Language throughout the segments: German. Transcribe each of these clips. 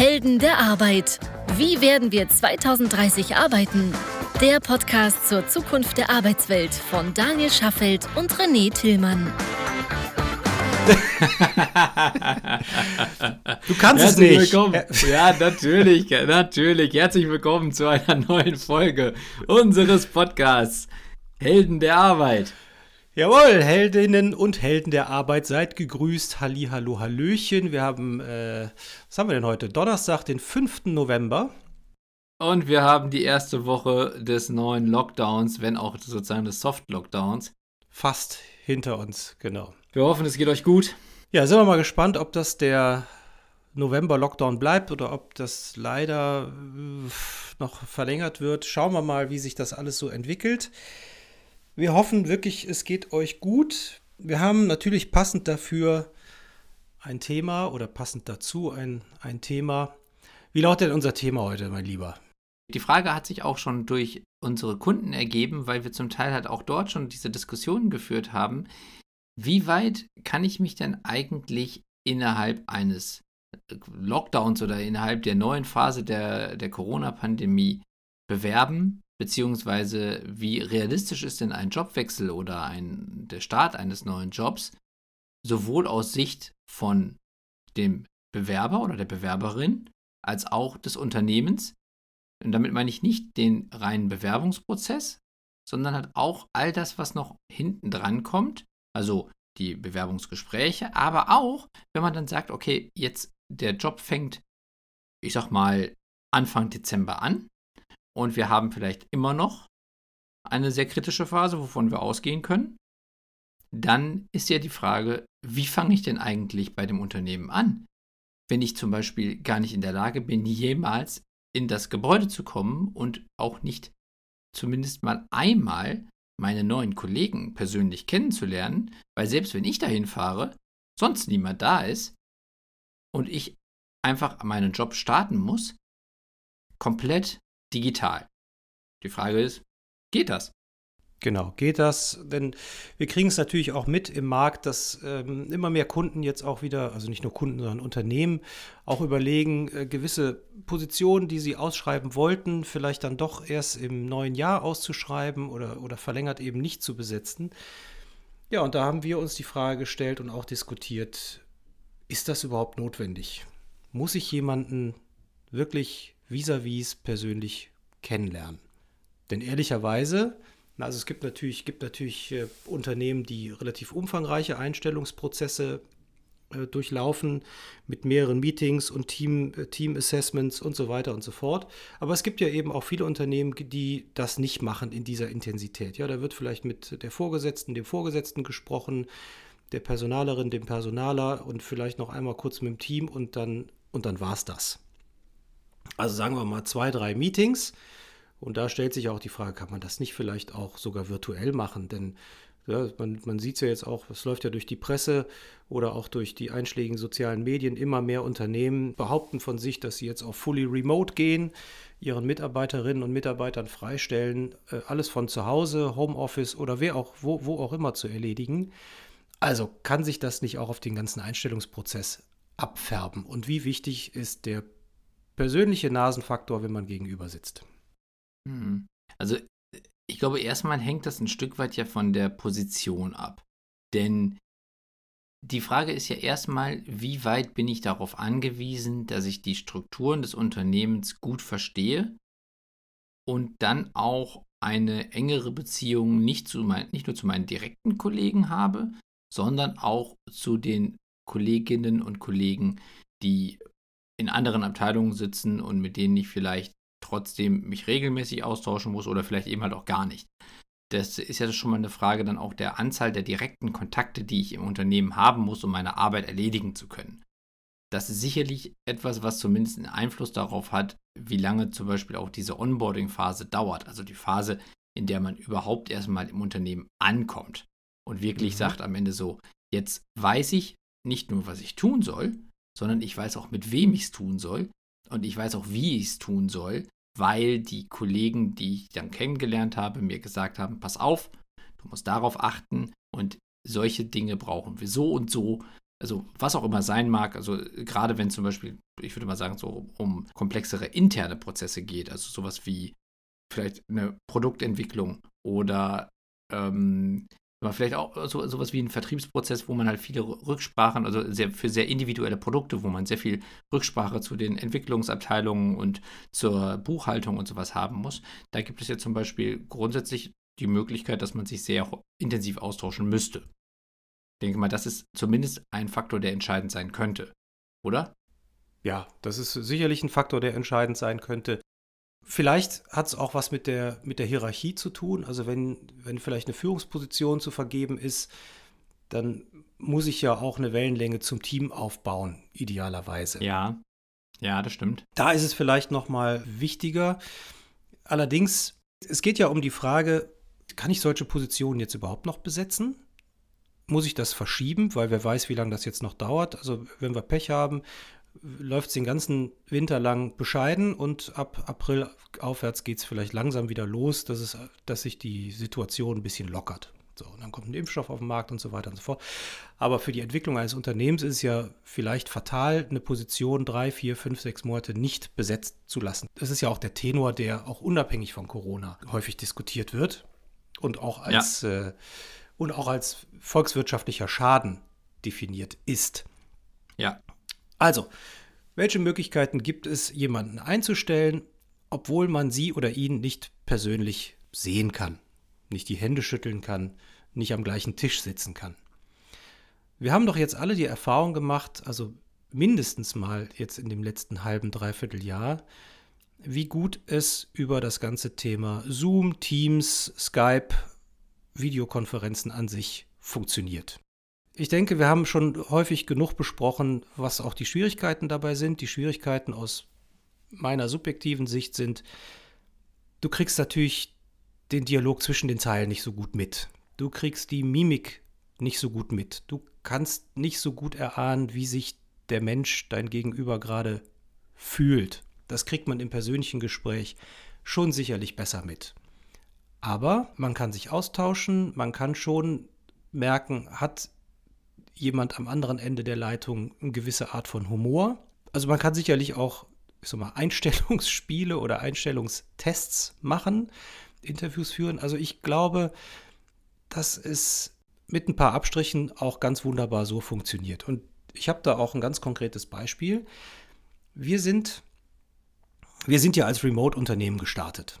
Helden der Arbeit. Wie werden wir 2030 arbeiten? Der Podcast zur Zukunft der Arbeitswelt von Daniel Schaffelt und René Tillmann. du kannst Herzlich es nicht. Willkommen. Ja, natürlich, natürlich. Herzlich willkommen zu einer neuen Folge unseres Podcasts Helden der Arbeit. Jawohl, Heldinnen und Helden der Arbeit, seid gegrüßt. Halli, hallo, hallöchen. Wir haben, äh, was haben wir denn heute? Donnerstag, den 5. November. Und wir haben die erste Woche des neuen Lockdowns, wenn auch sozusagen des Soft-Lockdowns. Fast hinter uns, genau. Wir hoffen, es geht euch gut. Ja, sind wir mal gespannt, ob das der November-Lockdown bleibt oder ob das leider äh, noch verlängert wird. Schauen wir mal, wie sich das alles so entwickelt. Wir hoffen wirklich, es geht euch gut. Wir haben natürlich passend dafür ein Thema oder passend dazu ein, ein Thema. Wie lautet denn unser Thema heute, mein Lieber? Die Frage hat sich auch schon durch unsere Kunden ergeben, weil wir zum Teil halt auch dort schon diese Diskussionen geführt haben. Wie weit kann ich mich denn eigentlich innerhalb eines Lockdowns oder innerhalb der neuen Phase der, der Corona-Pandemie bewerben? Beziehungsweise wie realistisch ist denn ein Jobwechsel oder ein, der Start eines neuen Jobs, sowohl aus Sicht von dem Bewerber oder der Bewerberin als auch des Unternehmens. Und damit meine ich nicht den reinen Bewerbungsprozess, sondern halt auch all das, was noch hinten dran kommt, also die Bewerbungsgespräche, aber auch, wenn man dann sagt, okay, jetzt der Job fängt, ich sag mal, Anfang Dezember an und wir haben vielleicht immer noch eine sehr kritische Phase, wovon wir ausgehen können, dann ist ja die Frage, wie fange ich denn eigentlich bei dem Unternehmen an? Wenn ich zum Beispiel gar nicht in der Lage bin, jemals in das Gebäude zu kommen und auch nicht zumindest mal einmal meine neuen Kollegen persönlich kennenzulernen, weil selbst wenn ich dahin fahre, sonst niemand da ist und ich einfach meinen Job starten muss, komplett digital. Die Frage ist, geht das? Genau, geht das? Denn wir kriegen es natürlich auch mit im Markt, dass ähm, immer mehr Kunden jetzt auch wieder, also nicht nur Kunden, sondern Unternehmen, auch überlegen, äh, gewisse Positionen, die sie ausschreiben wollten, vielleicht dann doch erst im neuen Jahr auszuschreiben oder, oder verlängert eben nicht zu besetzen. Ja, und da haben wir uns die Frage gestellt und auch diskutiert, ist das überhaupt notwendig? Muss ich jemanden wirklich vis-à-vis persönlich kennenlernen. Denn ehrlicherweise, also es gibt natürlich, gibt natürlich äh, Unternehmen, die relativ umfangreiche Einstellungsprozesse äh, durchlaufen mit mehreren Meetings und Team, äh, Team Assessments und so weiter und so fort. Aber es gibt ja eben auch viele Unternehmen, die das nicht machen in dieser Intensität. Ja, da wird vielleicht mit der Vorgesetzten, dem Vorgesetzten gesprochen, der Personalerin, dem Personaler und vielleicht noch einmal kurz mit dem Team und dann, und dann war es das. Also sagen wir mal zwei, drei Meetings. Und da stellt sich auch die Frage, kann man das nicht vielleicht auch sogar virtuell machen? Denn ja, man, man sieht es ja jetzt auch, es läuft ja durch die Presse oder auch durch die einschlägigen sozialen Medien. Immer mehr Unternehmen behaupten von sich, dass sie jetzt auch fully remote gehen, ihren Mitarbeiterinnen und Mitarbeitern freistellen, äh, alles von zu Hause, Homeoffice oder wer auch, wo, wo auch immer zu erledigen. Also kann sich das nicht auch auf den ganzen Einstellungsprozess abfärben? Und wie wichtig ist der persönliche Nasenfaktor, wenn man gegenüber sitzt. Hm. Also ich glaube, erstmal hängt das ein Stück weit ja von der Position ab. Denn die Frage ist ja erstmal, wie weit bin ich darauf angewiesen, dass ich die Strukturen des Unternehmens gut verstehe und dann auch eine engere Beziehung nicht, zu mein, nicht nur zu meinen direkten Kollegen habe, sondern auch zu den Kolleginnen und Kollegen, die in anderen Abteilungen sitzen und mit denen ich vielleicht trotzdem mich regelmäßig austauschen muss oder vielleicht eben halt auch gar nicht. Das ist ja schon mal eine Frage dann auch der Anzahl der direkten Kontakte, die ich im Unternehmen haben muss, um meine Arbeit erledigen zu können. Das ist sicherlich etwas, was zumindest einen Einfluss darauf hat, wie lange zum Beispiel auch diese Onboarding-Phase dauert. Also die Phase, in der man überhaupt erstmal im Unternehmen ankommt und wirklich mhm. sagt am Ende so, jetzt weiß ich nicht nur, was ich tun soll, sondern ich weiß auch, mit wem ich es tun soll und ich weiß auch, wie ich es tun soll, weil die Kollegen, die ich dann kennengelernt habe, mir gesagt haben, pass auf, du musst darauf achten und solche Dinge brauchen wir so und so. Also was auch immer sein mag, also gerade wenn zum Beispiel ich würde mal sagen, so um komplexere interne Prozesse geht. Also sowas wie vielleicht eine Produktentwicklung oder ähm, aber vielleicht auch so, sowas wie ein Vertriebsprozess, wo man halt viele Rücksprachen, also sehr, für sehr individuelle Produkte, wo man sehr viel Rücksprache zu den Entwicklungsabteilungen und zur Buchhaltung und sowas haben muss. Da gibt es ja zum Beispiel grundsätzlich die Möglichkeit, dass man sich sehr intensiv austauschen müsste. Ich denke mal, das ist zumindest ein Faktor, der entscheidend sein könnte, oder? Ja, das ist sicherlich ein Faktor, der entscheidend sein könnte. Vielleicht hat es auch was mit der, mit der Hierarchie zu tun. Also wenn, wenn vielleicht eine Führungsposition zu vergeben ist, dann muss ich ja auch eine Wellenlänge zum Team aufbauen, idealerweise. Ja, ja, das stimmt. Da ist es vielleicht noch mal wichtiger. Allerdings, es geht ja um die Frage, kann ich solche Positionen jetzt überhaupt noch besetzen? Muss ich das verschieben, weil wer weiß, wie lange das jetzt noch dauert? Also wenn wir Pech haben, läuft es den ganzen Winter lang bescheiden und ab April aufwärts geht es vielleicht langsam wieder los, dass, es, dass sich die Situation ein bisschen lockert. So, und dann kommt ein Impfstoff auf den Markt und so weiter und so fort. Aber für die Entwicklung eines Unternehmens ist es ja vielleicht fatal, eine Position drei, vier, fünf, sechs Monate nicht besetzt zu lassen. Das ist ja auch der Tenor, der auch unabhängig von Corona häufig diskutiert wird und auch als, ja. äh, und auch als volkswirtschaftlicher Schaden definiert ist. Ja. Also, welche Möglichkeiten gibt es, jemanden einzustellen, obwohl man sie oder ihn nicht persönlich sehen kann, nicht die Hände schütteln kann, nicht am gleichen Tisch sitzen kann? Wir haben doch jetzt alle die Erfahrung gemacht, also mindestens mal jetzt in dem letzten halben, dreiviertel Jahr, wie gut es über das ganze Thema Zoom, Teams, Skype, Videokonferenzen an sich funktioniert. Ich denke, wir haben schon häufig genug besprochen, was auch die Schwierigkeiten dabei sind. Die Schwierigkeiten aus meiner subjektiven Sicht sind, du kriegst natürlich den Dialog zwischen den Zeilen nicht so gut mit. Du kriegst die Mimik nicht so gut mit. Du kannst nicht so gut erahnen, wie sich der Mensch, dein Gegenüber gerade fühlt. Das kriegt man im persönlichen Gespräch schon sicherlich besser mit. Aber man kann sich austauschen, man kann schon merken, hat jemand am anderen Ende der Leitung eine gewisse Art von Humor. Also man kann sicherlich auch ich sag mal, Einstellungsspiele oder Einstellungstests machen, Interviews führen. Also ich glaube, dass es mit ein paar Abstrichen auch ganz wunderbar so funktioniert. Und ich habe da auch ein ganz konkretes Beispiel. Wir sind, wir sind ja als Remote-Unternehmen gestartet.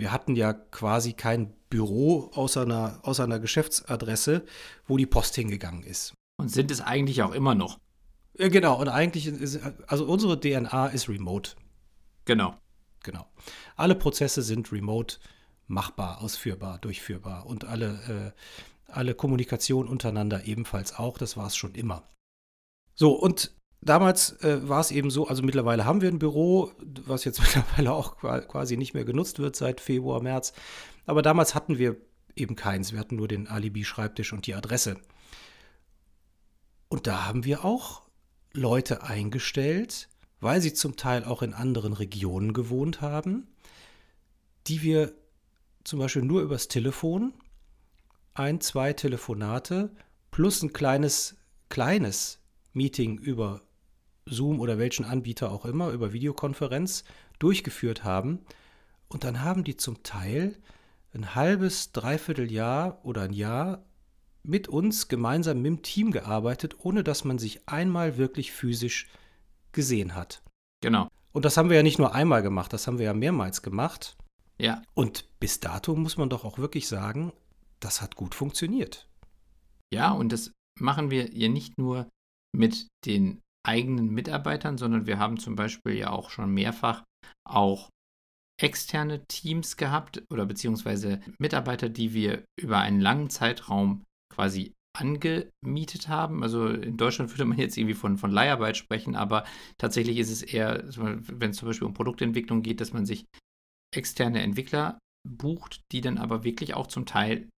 Wir hatten ja quasi kein Büro außer einer, außer einer Geschäftsadresse, wo die Post hingegangen ist. Und sind es eigentlich auch immer noch. Ja, genau, und eigentlich ist, also unsere DNA ist remote. Genau. Genau. Alle Prozesse sind remote machbar, ausführbar, durchführbar und alle, äh, alle Kommunikation untereinander ebenfalls auch. Das war es schon immer. So, und damals äh, war es eben so, also mittlerweile haben wir ein Büro, was jetzt mittlerweile auch quasi nicht mehr genutzt wird seit Februar, März. Aber damals hatten wir eben keins. Wir hatten nur den Alibi-Schreibtisch und die Adresse. Und da haben wir auch Leute eingestellt, weil sie zum Teil auch in anderen Regionen gewohnt haben, die wir zum Beispiel nur übers Telefon, ein, zwei Telefonate plus ein kleines, kleines Meeting über Zoom oder welchen Anbieter auch immer, über Videokonferenz durchgeführt haben. Und dann haben die zum Teil ein halbes, dreiviertel Jahr oder ein Jahr mit uns gemeinsam mit dem Team gearbeitet, ohne dass man sich einmal wirklich physisch gesehen hat. Genau. Und das haben wir ja nicht nur einmal gemacht, das haben wir ja mehrmals gemacht. Ja. Und bis dato muss man doch auch wirklich sagen, das hat gut funktioniert. Ja, und das machen wir ja nicht nur mit den eigenen Mitarbeitern, sondern wir haben zum Beispiel ja auch schon mehrfach auch externe Teams gehabt oder beziehungsweise Mitarbeiter, die wir über einen langen Zeitraum quasi angemietet haben. Also in Deutschland würde man jetzt irgendwie von, von Leiharbeit sprechen, aber tatsächlich ist es eher, wenn es zum Beispiel um Produktentwicklung geht, dass man sich externe Entwickler bucht, die dann aber wirklich auch zum Teil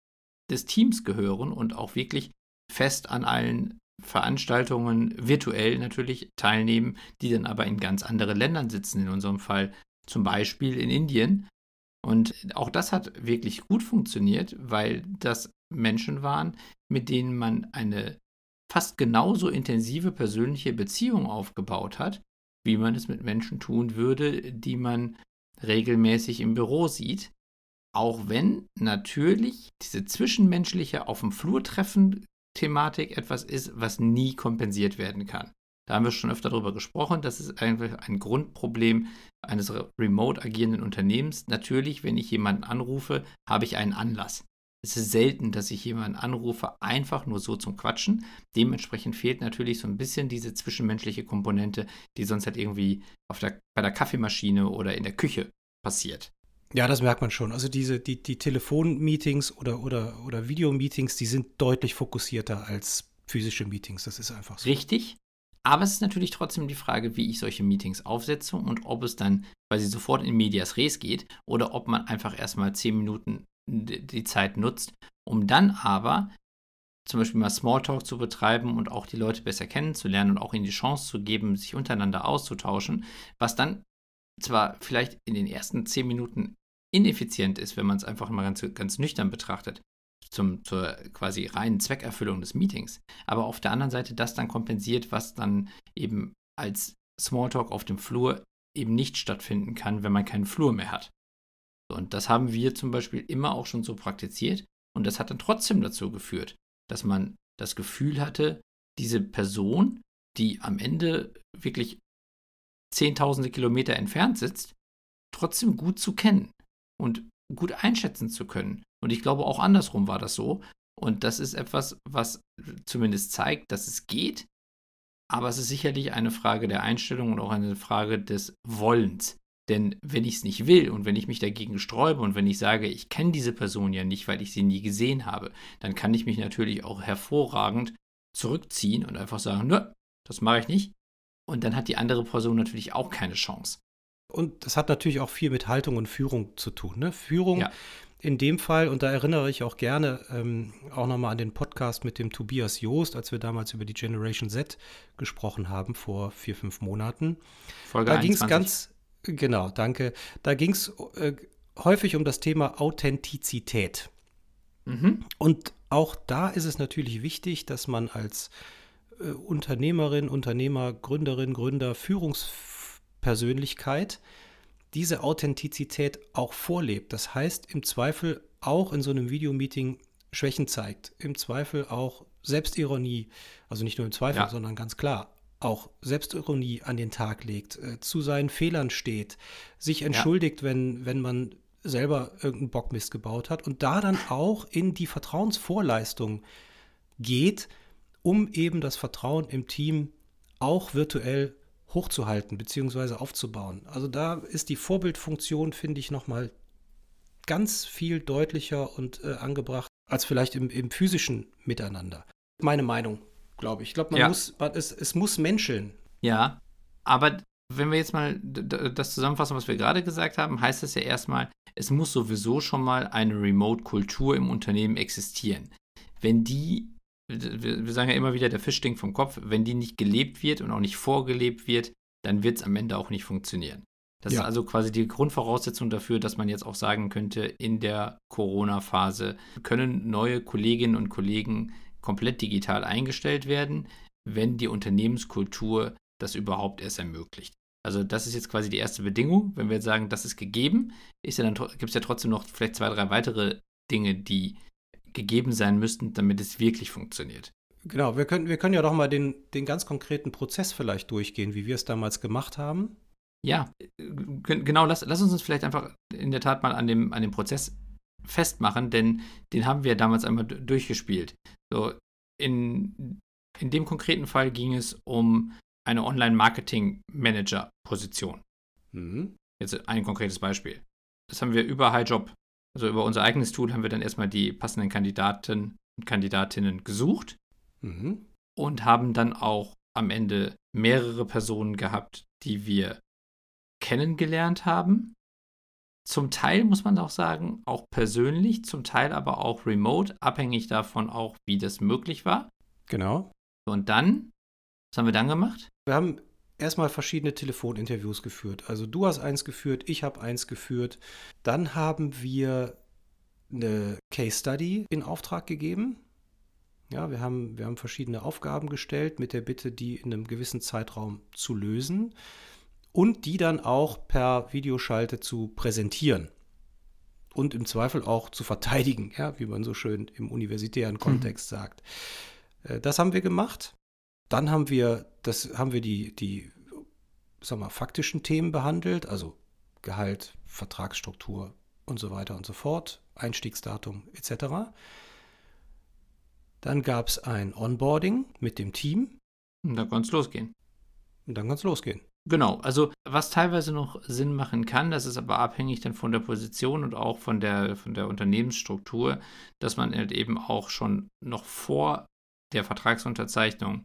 des Teams gehören und auch wirklich fest an allen Veranstaltungen virtuell natürlich teilnehmen, die dann aber in ganz anderen Ländern sitzen, in unserem Fall zum Beispiel in Indien. Und auch das hat wirklich gut funktioniert, weil das Menschen waren, mit denen man eine fast genauso intensive persönliche Beziehung aufgebaut hat, wie man es mit Menschen tun würde, die man regelmäßig im Büro sieht. Auch wenn natürlich diese zwischenmenschliche auf dem Flur treffen Thematik etwas ist, was nie kompensiert werden kann. Da haben wir schon öfter darüber gesprochen. Das ist einfach ein Grundproblem eines remote agierenden Unternehmens. Natürlich, wenn ich jemanden anrufe, habe ich einen Anlass. Es ist selten, dass ich jemanden anrufe, einfach nur so zum Quatschen. Dementsprechend fehlt natürlich so ein bisschen diese zwischenmenschliche Komponente, die sonst halt irgendwie auf der, bei der Kaffeemaschine oder in der Küche passiert. Ja, das merkt man schon. Also diese, die, die Telefonmeetings oder, oder, oder Videomeetings, die sind deutlich fokussierter als physische Meetings. Das ist einfach so. Richtig. Aber es ist natürlich trotzdem die Frage, wie ich solche Meetings aufsetze und ob es dann quasi sofort in Medias Res geht oder ob man einfach erstmal zehn Minuten die Zeit nutzt, um dann aber zum Beispiel mal Smalltalk zu betreiben und auch die Leute besser kennenzulernen und auch ihnen die Chance zu geben, sich untereinander auszutauschen, was dann zwar vielleicht in den ersten zehn Minuten ineffizient ist, wenn man es einfach mal ganz, ganz nüchtern betrachtet, zum, zur quasi reinen Zweckerfüllung des Meetings, aber auf der anderen Seite das dann kompensiert, was dann eben als Smalltalk auf dem Flur eben nicht stattfinden kann, wenn man keinen Flur mehr hat. Und das haben wir zum Beispiel immer auch schon so praktiziert. Und das hat dann trotzdem dazu geführt, dass man das Gefühl hatte, diese Person, die am Ende wirklich zehntausende Kilometer entfernt sitzt, trotzdem gut zu kennen und gut einschätzen zu können. Und ich glaube, auch andersrum war das so. Und das ist etwas, was zumindest zeigt, dass es geht. Aber es ist sicherlich eine Frage der Einstellung und auch eine Frage des Wollens. Denn wenn ich es nicht will und wenn ich mich dagegen sträube und wenn ich sage, ich kenne diese Person ja nicht, weil ich sie nie gesehen habe, dann kann ich mich natürlich auch hervorragend zurückziehen und einfach sagen, nö, das mache ich nicht. Und dann hat die andere Person natürlich auch keine Chance. Und das hat natürlich auch viel mit Haltung und Führung zu tun. Ne? Führung ja. in dem Fall, und da erinnere ich auch gerne ähm, auch nochmal an den Podcast mit dem Tobias Joost, als wir damals über die Generation Z gesprochen haben, vor vier, fünf Monaten. Folge da ging es ganz, genau, danke. Da ging es äh, häufig um das Thema Authentizität. Mhm. Und auch da ist es natürlich wichtig, dass man als äh, Unternehmerin, Unternehmer, Gründerin, Gründer, Führungspersönlichkeit diese Authentizität auch vorlebt. Das heißt, im Zweifel auch in so einem Videomeeting Schwächen zeigt. Im Zweifel auch Selbstironie, also nicht nur im Zweifel, ja. sondern ganz klar auch Selbstironie an den Tag legt, äh, zu seinen Fehlern steht, sich entschuldigt, ja. wenn, wenn man selber irgendeinen Bockmist gebaut hat und da dann auch in die Vertrauensvorleistung geht, um eben das Vertrauen im Team auch virtuell hochzuhalten bzw. aufzubauen. Also da ist die Vorbildfunktion, finde ich, nochmal ganz viel deutlicher und äh, angebracht als vielleicht im, im, physischen Miteinander. Meine Meinung, glaube ich. Ich glaube, man ja. muss, es, es muss menscheln. Ja, aber wenn wir jetzt mal das zusammenfassen, was wir gerade gesagt haben, heißt das ja erstmal, es muss sowieso schon mal eine Remote-Kultur im Unternehmen existieren. Wenn die wir sagen ja immer wieder, der Fisch stinkt vom Kopf. Wenn die nicht gelebt wird und auch nicht vorgelebt wird, dann wird es am Ende auch nicht funktionieren. Das ja. ist also quasi die Grundvoraussetzung dafür, dass man jetzt auch sagen könnte, in der Corona-Phase können neue Kolleginnen und Kollegen komplett digital eingestellt werden, wenn die Unternehmenskultur das überhaupt erst ermöglicht. Also das ist jetzt quasi die erste Bedingung. Wenn wir jetzt sagen, das ist gegeben, ist ja dann gibt es ja trotzdem noch vielleicht zwei, drei weitere Dinge, die gegeben sein müssten, damit es wirklich funktioniert. Genau, wir können, wir können ja doch mal den, den ganz konkreten Prozess vielleicht durchgehen, wie wir es damals gemacht haben. Ja, genau, lass, lass uns uns vielleicht einfach in der Tat mal an dem, an dem Prozess festmachen, denn den haben wir damals einmal durchgespielt. So, in, in dem konkreten Fall ging es um eine Online-Marketing-Manager-Position. Mhm. Jetzt ein konkretes Beispiel. Das haben wir über HighJob also über unser eigenes Tool haben wir dann erstmal die passenden Kandidaten und Kandidatinnen gesucht mhm. und haben dann auch am Ende mehrere Personen gehabt, die wir kennengelernt haben. Zum Teil muss man auch sagen, auch persönlich, zum Teil aber auch remote, abhängig davon auch, wie das möglich war. Genau. Und dann, was haben wir dann gemacht? Wir haben erstmal verschiedene Telefoninterviews geführt. Also du hast eins geführt, ich habe eins geführt. Dann haben wir eine Case Study in Auftrag gegeben. Ja, wir haben, wir haben verschiedene Aufgaben gestellt mit der Bitte, die in einem gewissen Zeitraum zu lösen. und die dann auch per Videoschalte zu präsentieren und im Zweifel auch zu verteidigen, ja, wie man so schön im universitären Kontext mhm. sagt. Äh, das haben wir gemacht. Dann haben wir, das haben wir die, die sag mal, faktischen Themen behandelt, also Gehalt, Vertragsstruktur und so weiter und so fort, Einstiegsdatum etc. Dann gab es ein Onboarding mit dem Team. Und dann kann es losgehen. Und dann kann es losgehen. Genau, also was teilweise noch Sinn machen kann, das ist aber abhängig dann von der Position und auch von der, von der Unternehmensstruktur, dass man halt eben auch schon noch vor der Vertragsunterzeichnung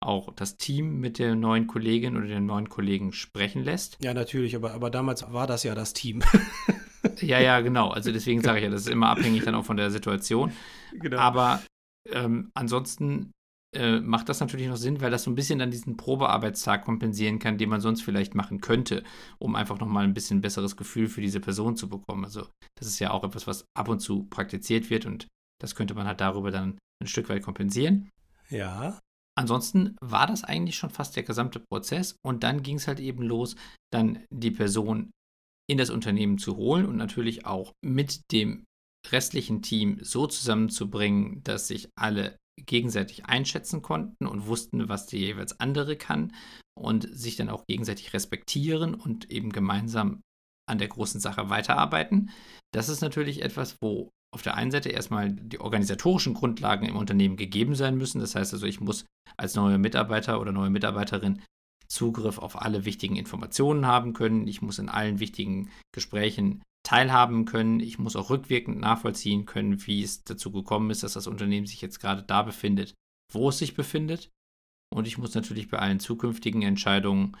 auch das Team mit der neuen Kollegin oder den neuen Kollegen sprechen lässt. Ja, natürlich, aber, aber damals war das ja das Team. ja, ja, genau. Also deswegen sage ich ja, das ist immer abhängig dann auch von der Situation. Genau. Aber ähm, ansonsten äh, macht das natürlich noch Sinn, weil das so ein bisschen dann diesen Probearbeitstag kompensieren kann, den man sonst vielleicht machen könnte, um einfach nochmal ein bisschen besseres Gefühl für diese Person zu bekommen. Also das ist ja auch etwas, was ab und zu praktiziert wird und das könnte man halt darüber dann ein Stück weit kompensieren. Ja. Ansonsten war das eigentlich schon fast der gesamte Prozess und dann ging es halt eben los, dann die Person in das Unternehmen zu holen und natürlich auch mit dem restlichen Team so zusammenzubringen, dass sich alle gegenseitig einschätzen konnten und wussten, was der jeweils andere kann und sich dann auch gegenseitig respektieren und eben gemeinsam an der großen Sache weiterarbeiten. Das ist natürlich etwas, wo auf der einen Seite erstmal die organisatorischen Grundlagen im Unternehmen gegeben sein müssen. Das heißt also, ich muss als neuer Mitarbeiter oder neue Mitarbeiterin Zugriff auf alle wichtigen Informationen haben können. Ich muss in allen wichtigen Gesprächen teilhaben können. Ich muss auch rückwirkend nachvollziehen können, wie es dazu gekommen ist, dass das Unternehmen sich jetzt gerade da befindet, wo es sich befindet. Und ich muss natürlich bei allen zukünftigen Entscheidungen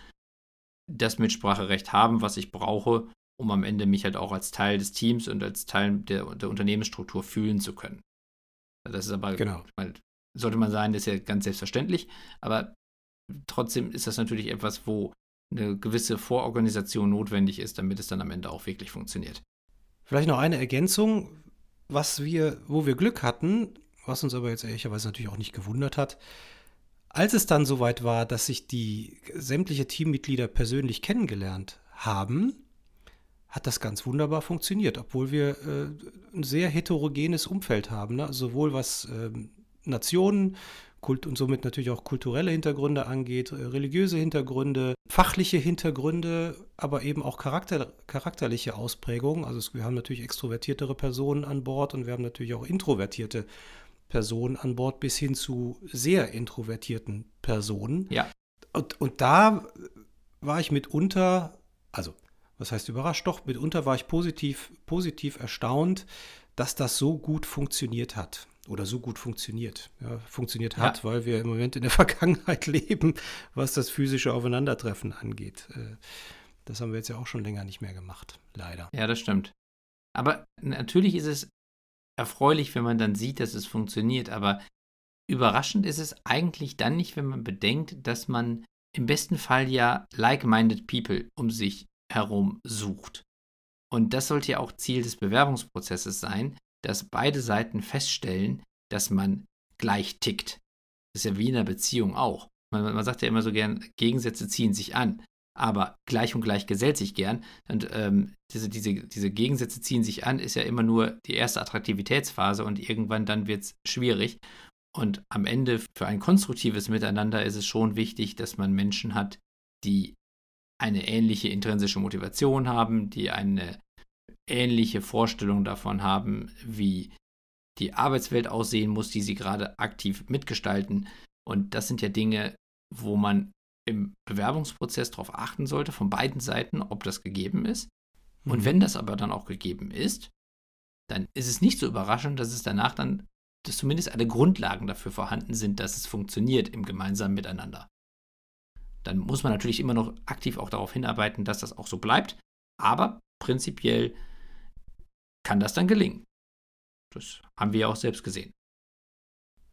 das Mitspracherecht haben, was ich brauche, um am Ende mich halt auch als Teil des Teams und als Teil der, der Unternehmensstruktur fühlen zu können. Das ist aber, genau. sollte man sagen, das ist ja ganz selbstverständlich, aber trotzdem ist das natürlich etwas, wo eine gewisse Vororganisation notwendig ist, damit es dann am Ende auch wirklich funktioniert. Vielleicht noch eine Ergänzung, was wir, wo wir Glück hatten, was uns aber jetzt ehrlicherweise natürlich auch nicht gewundert hat. Als es dann soweit war, dass sich die sämtliche Teammitglieder persönlich kennengelernt haben, hat das ganz wunderbar funktioniert, obwohl wir äh, ein sehr heterogenes Umfeld haben, ne? sowohl was äh, Nationen, Kult und somit natürlich auch kulturelle Hintergründe angeht, äh, religiöse Hintergründe, fachliche Hintergründe, aber eben auch charakter, charakterliche Ausprägungen. Also es, wir haben natürlich extrovertiertere Personen an Bord und wir haben natürlich auch introvertierte Personen an Bord bis hin zu sehr introvertierten Personen. Ja. Und, und da war ich mitunter, also was heißt überrascht, doch mitunter war ich positiv, positiv erstaunt, dass das so gut funktioniert hat oder so gut funktioniert. Ja, funktioniert hat, ja. weil wir im Moment in der Vergangenheit leben, was das physische Aufeinandertreffen angeht. Äh, das haben wir jetzt ja auch schon länger nicht mehr gemacht, leider. Ja, das stimmt. Aber natürlich ist es erfreulich, wenn man dann sieht, dass es funktioniert, aber überraschend ist es eigentlich dann nicht, wenn man bedenkt, dass man im besten Fall ja like-minded people um sich herum sucht. Und das sollte ja auch Ziel des Bewerbungsprozesses sein, dass beide Seiten feststellen, dass man gleich tickt. Das ist ja wie in einer Beziehung auch. Man, man sagt ja immer so gern, Gegensätze ziehen sich an, aber gleich und gleich gesellt sich gern. Und ähm, diese, diese, diese Gegensätze ziehen sich an, ist ja immer nur die erste Attraktivitätsphase und irgendwann dann wird es schwierig. Und am Ende für ein konstruktives Miteinander ist es schon wichtig, dass man Menschen hat, die eine ähnliche intrinsische Motivation haben, die eine ähnliche Vorstellung davon haben, wie die Arbeitswelt aussehen muss, die sie gerade aktiv mitgestalten. Und das sind ja Dinge, wo man im Bewerbungsprozess darauf achten sollte, von beiden Seiten, ob das gegeben ist. Und mhm. wenn das aber dann auch gegeben ist, dann ist es nicht so überraschend, dass es danach dann, dass zumindest alle Grundlagen dafür vorhanden sind, dass es funktioniert im gemeinsamen Miteinander. Dann muss man natürlich immer noch aktiv auch darauf hinarbeiten, dass das auch so bleibt. Aber prinzipiell kann das dann gelingen. Das haben wir ja auch selbst gesehen.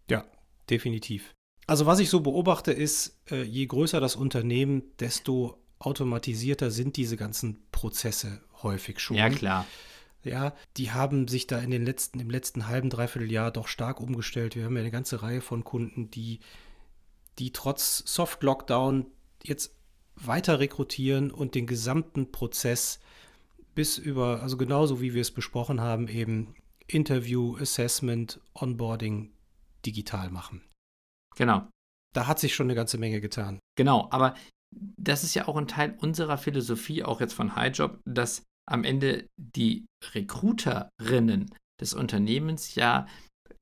Ja, definitiv. Also was ich so beobachte ist, äh, je größer das Unternehmen, desto automatisierter sind diese ganzen Prozesse häufig schon. Ja, klar. Ja, die haben sich da in den letzten, im letzten halben, dreiviertel Jahr doch stark umgestellt. Wir haben ja eine ganze Reihe von Kunden, die, die trotz Soft-Lockdown jetzt weiter rekrutieren und den gesamten Prozess bis über, also genauso wie wir es besprochen haben, eben Interview, Assessment, Onboarding digital machen. Genau. Da hat sich schon eine ganze Menge getan. Genau, aber das ist ja auch ein Teil unserer Philosophie, auch jetzt von HighJob, dass am Ende die Recruiterinnen des Unternehmens ja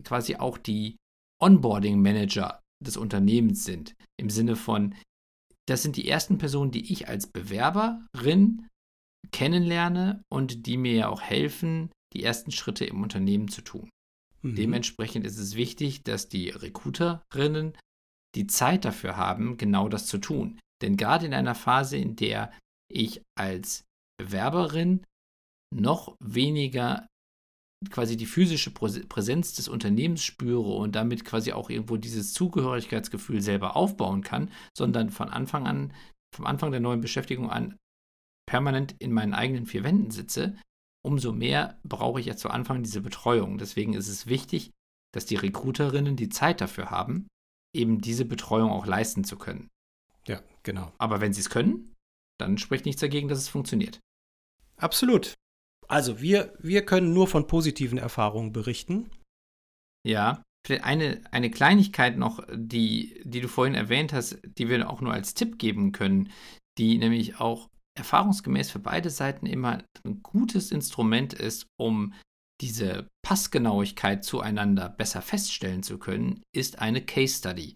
quasi auch die Onboarding Manager des Unternehmens sind. Im Sinne von, das sind die ersten Personen, die ich als Bewerberin kennenlerne und die mir ja auch helfen, die ersten Schritte im Unternehmen zu tun. Mhm. Dementsprechend ist es wichtig, dass die Recruiterinnen die Zeit dafür haben, genau das zu tun. Denn gerade in einer Phase, in der ich als Bewerberin noch weniger quasi die physische Präsenz des Unternehmens spüre und damit quasi auch irgendwo dieses Zugehörigkeitsgefühl selber aufbauen kann, sondern von Anfang an, vom Anfang der neuen Beschäftigung an permanent in meinen eigenen vier Wänden sitze, umso mehr brauche ich ja zu Anfang diese Betreuung. Deswegen ist es wichtig, dass die Recruiterinnen die Zeit dafür haben, eben diese Betreuung auch leisten zu können. Ja, genau. Aber wenn sie es können, dann spricht nichts dagegen, dass es funktioniert. Absolut. Also wir, wir können nur von positiven Erfahrungen berichten. Ja, vielleicht eine, eine Kleinigkeit noch, die, die du vorhin erwähnt hast, die wir auch nur als Tipp geben können, die nämlich auch erfahrungsgemäß für beide Seiten immer ein gutes Instrument ist, um diese Passgenauigkeit zueinander besser feststellen zu können, ist eine Case Study.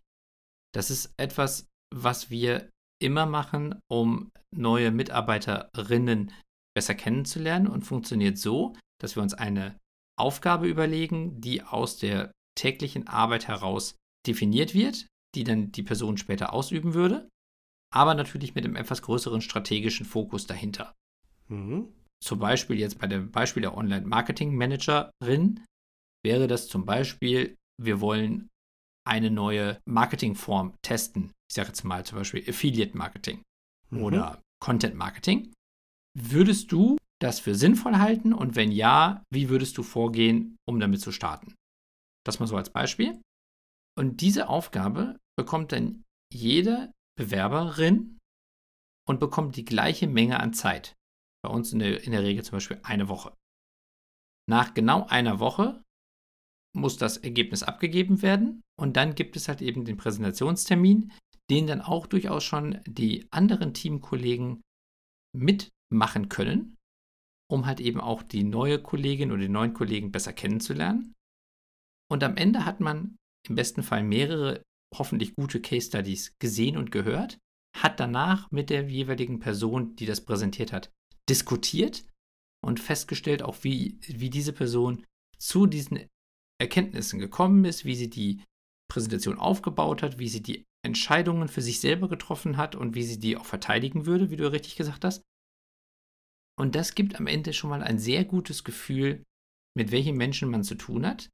Das ist etwas, was wir immer machen, um neue Mitarbeiterinnen besser kennenzulernen und funktioniert so, dass wir uns eine Aufgabe überlegen, die aus der täglichen Arbeit heraus definiert wird, die dann die Person später ausüben würde, aber natürlich mit einem etwas größeren strategischen Fokus dahinter. Mhm. Zum Beispiel jetzt bei dem Beispiel der Online-Marketing-Managerin wäre das zum Beispiel, wir wollen eine neue Marketingform testen. Ich sage jetzt mal zum Beispiel Affiliate Marketing mhm. oder Content Marketing. Würdest du das für sinnvoll halten und wenn ja, wie würdest du vorgehen, um damit zu starten? Das mal so als Beispiel. Und diese Aufgabe bekommt dann jede Bewerberin und bekommt die gleiche Menge an Zeit. Bei uns in der, in der Regel zum Beispiel eine Woche. Nach genau einer Woche muss das Ergebnis abgegeben werden und dann gibt es halt eben den Präsentationstermin, den dann auch durchaus schon die anderen Teamkollegen mit machen können, um halt eben auch die neue Kollegin oder den neuen Kollegen besser kennenzulernen. Und am Ende hat man im besten Fall mehrere hoffentlich gute Case Studies gesehen und gehört, hat danach mit der jeweiligen Person, die das präsentiert hat, diskutiert und festgestellt, auch wie, wie diese Person zu diesen Erkenntnissen gekommen ist, wie sie die Präsentation aufgebaut hat, wie sie die Entscheidungen für sich selber getroffen hat und wie sie die auch verteidigen würde, wie du richtig gesagt hast. Und das gibt am Ende schon mal ein sehr gutes Gefühl, mit welchen Menschen man zu tun hat.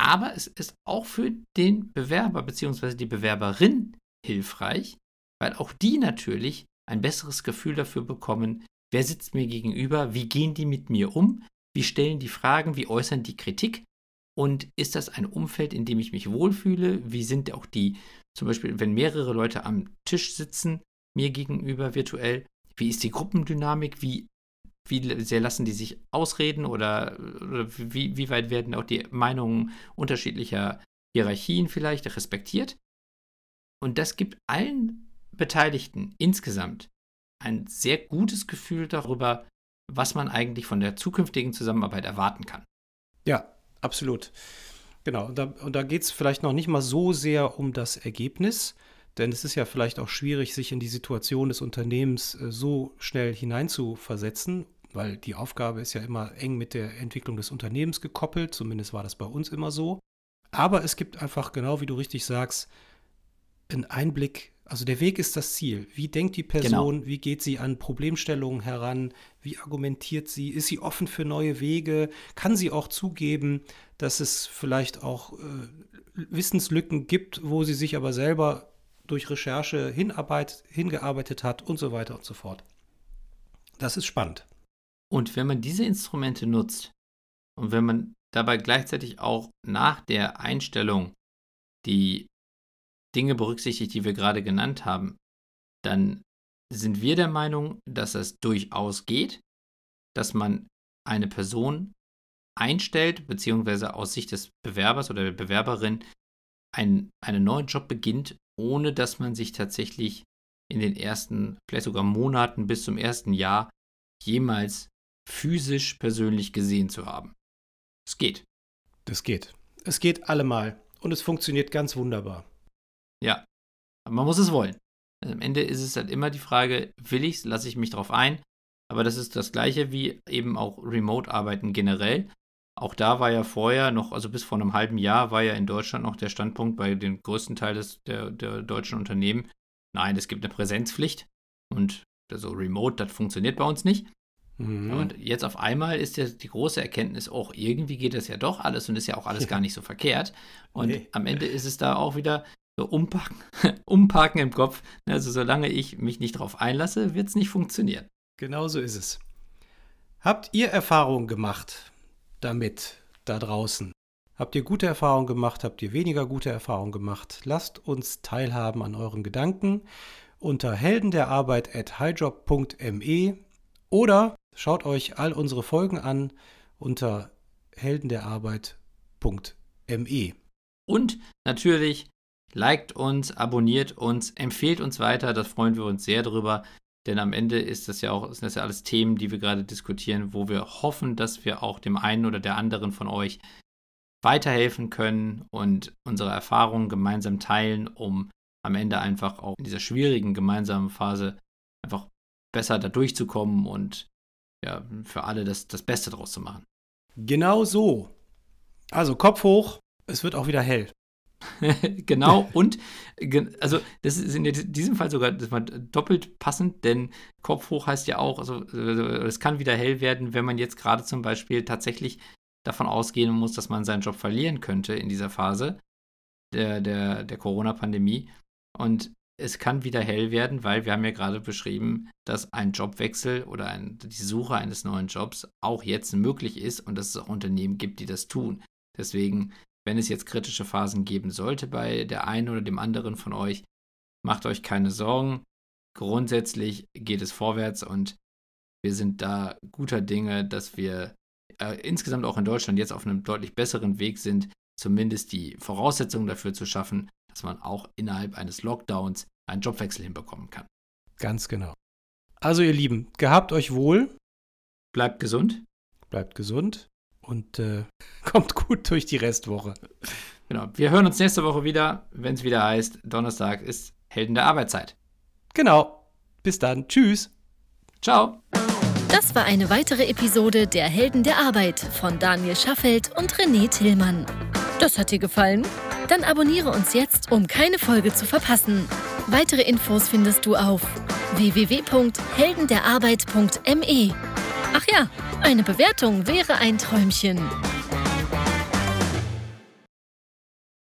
Aber es ist auch für den Bewerber bzw. die Bewerberin hilfreich, weil auch die natürlich ein besseres Gefühl dafür bekommen, wer sitzt mir gegenüber, wie gehen die mit mir um, wie stellen die Fragen, wie äußern die Kritik und ist das ein Umfeld, in dem ich mich wohlfühle, wie sind auch die, zum Beispiel, wenn mehrere Leute am Tisch sitzen, mir gegenüber virtuell, wie ist die Gruppendynamik, wie wie sehr lassen die sich ausreden oder, oder wie, wie weit werden auch die Meinungen unterschiedlicher Hierarchien vielleicht respektiert? Und das gibt allen Beteiligten insgesamt ein sehr gutes Gefühl darüber, was man eigentlich von der zukünftigen Zusammenarbeit erwarten kann. Ja, absolut. Genau, und da, und da geht es vielleicht noch nicht mal so sehr um das Ergebnis, denn es ist ja vielleicht auch schwierig, sich in die Situation des Unternehmens äh, so schnell hineinzuversetzen weil die Aufgabe ist ja immer eng mit der Entwicklung des Unternehmens gekoppelt, zumindest war das bei uns immer so. Aber es gibt einfach, genau wie du richtig sagst, einen Einblick, also der Weg ist das Ziel. Wie denkt die Person, genau. wie geht sie an Problemstellungen heran, wie argumentiert sie, ist sie offen für neue Wege, kann sie auch zugeben, dass es vielleicht auch äh, Wissenslücken gibt, wo sie sich aber selber durch Recherche hinarbeit, hingearbeitet hat und so weiter und so fort. Das ist spannend. Und wenn man diese Instrumente nutzt und wenn man dabei gleichzeitig auch nach der Einstellung die Dinge berücksichtigt, die wir gerade genannt haben, dann sind wir der Meinung, dass es durchaus geht, dass man eine Person einstellt, beziehungsweise aus Sicht des Bewerbers oder der Bewerberin ein, einen neuen Job beginnt, ohne dass man sich tatsächlich in den ersten, vielleicht sogar Monaten bis zum ersten Jahr jemals physisch persönlich gesehen zu haben. Es geht. Das geht. Es geht allemal. Und es funktioniert ganz wunderbar. Ja. Aber man muss es wollen. Also am Ende ist es halt immer die Frage, will ich es, lasse ich mich drauf ein? Aber das ist das gleiche wie eben auch Remote-Arbeiten generell. Auch da war ja vorher noch, also bis vor einem halben Jahr, war ja in Deutschland noch der Standpunkt bei den größten Teil des, der, der deutschen Unternehmen, nein, es gibt eine Präsenzpflicht und so Remote, das funktioniert bei uns nicht. Mhm. Und jetzt auf einmal ist ja die große Erkenntnis, auch irgendwie geht das ja doch alles und ist ja auch alles gar nicht so verkehrt. Und nee. am Ende ist es da auch wieder so umparken, umparken im Kopf. Also solange ich mich nicht darauf einlasse, wird es nicht funktionieren. Genau so ist es. Habt ihr Erfahrungen gemacht damit da draußen? Habt ihr gute Erfahrungen gemacht? Habt ihr weniger gute Erfahrungen gemacht? Lasst uns teilhaben an euren Gedanken unter heldenderarbeit at highjob.me oder schaut euch all unsere Folgen an unter heldenderarbeit.me. Und natürlich liked uns, abonniert uns, empfehlt uns weiter, das freuen wir uns sehr drüber. Denn am Ende ist das ja auch, sind das ja alles Themen, die wir gerade diskutieren, wo wir hoffen, dass wir auch dem einen oder der anderen von euch weiterhelfen können und unsere Erfahrungen gemeinsam teilen, um am Ende einfach auch in dieser schwierigen gemeinsamen Phase einfach besser da durchzukommen und ja, für alle das, das Beste draus zu machen. Genau so. Also Kopf hoch, es wird auch wieder hell. genau, und also das ist in diesem Fall sogar doppelt passend, denn Kopf hoch heißt ja auch, also es kann wieder hell werden, wenn man jetzt gerade zum Beispiel tatsächlich davon ausgehen muss, dass man seinen Job verlieren könnte in dieser Phase der, der, der Corona-Pandemie. Und es kann wieder hell werden, weil wir haben ja gerade beschrieben, dass ein Jobwechsel oder ein, die Suche eines neuen Jobs auch jetzt möglich ist und dass es auch Unternehmen gibt, die das tun. Deswegen wenn es jetzt kritische Phasen geben sollte bei der einen oder dem anderen von euch, macht euch keine Sorgen. Grundsätzlich geht es vorwärts und wir sind da guter Dinge, dass wir äh, insgesamt auch in Deutschland jetzt auf einem deutlich besseren Weg sind, zumindest die Voraussetzungen dafür zu schaffen, dass man auch innerhalb eines Lockdowns einen Jobwechsel hinbekommen kann. Ganz genau. Also ihr Lieben, gehabt euch wohl. Bleibt gesund. Bleibt gesund und äh, kommt gut durch die Restwoche. Genau. Wir hören uns nächste Woche wieder, wenn es wieder heißt, Donnerstag ist Helden der Arbeitszeit. Genau. Bis dann. Tschüss. Ciao. Das war eine weitere Episode der Helden der Arbeit von Daniel Schaffelt und René Tillmann. Das hat dir gefallen? Dann abonniere uns jetzt, um keine Folge zu verpassen. Weitere Infos findest du auf www.heldenderarbeit.me. Ach ja, eine Bewertung wäre ein Träumchen.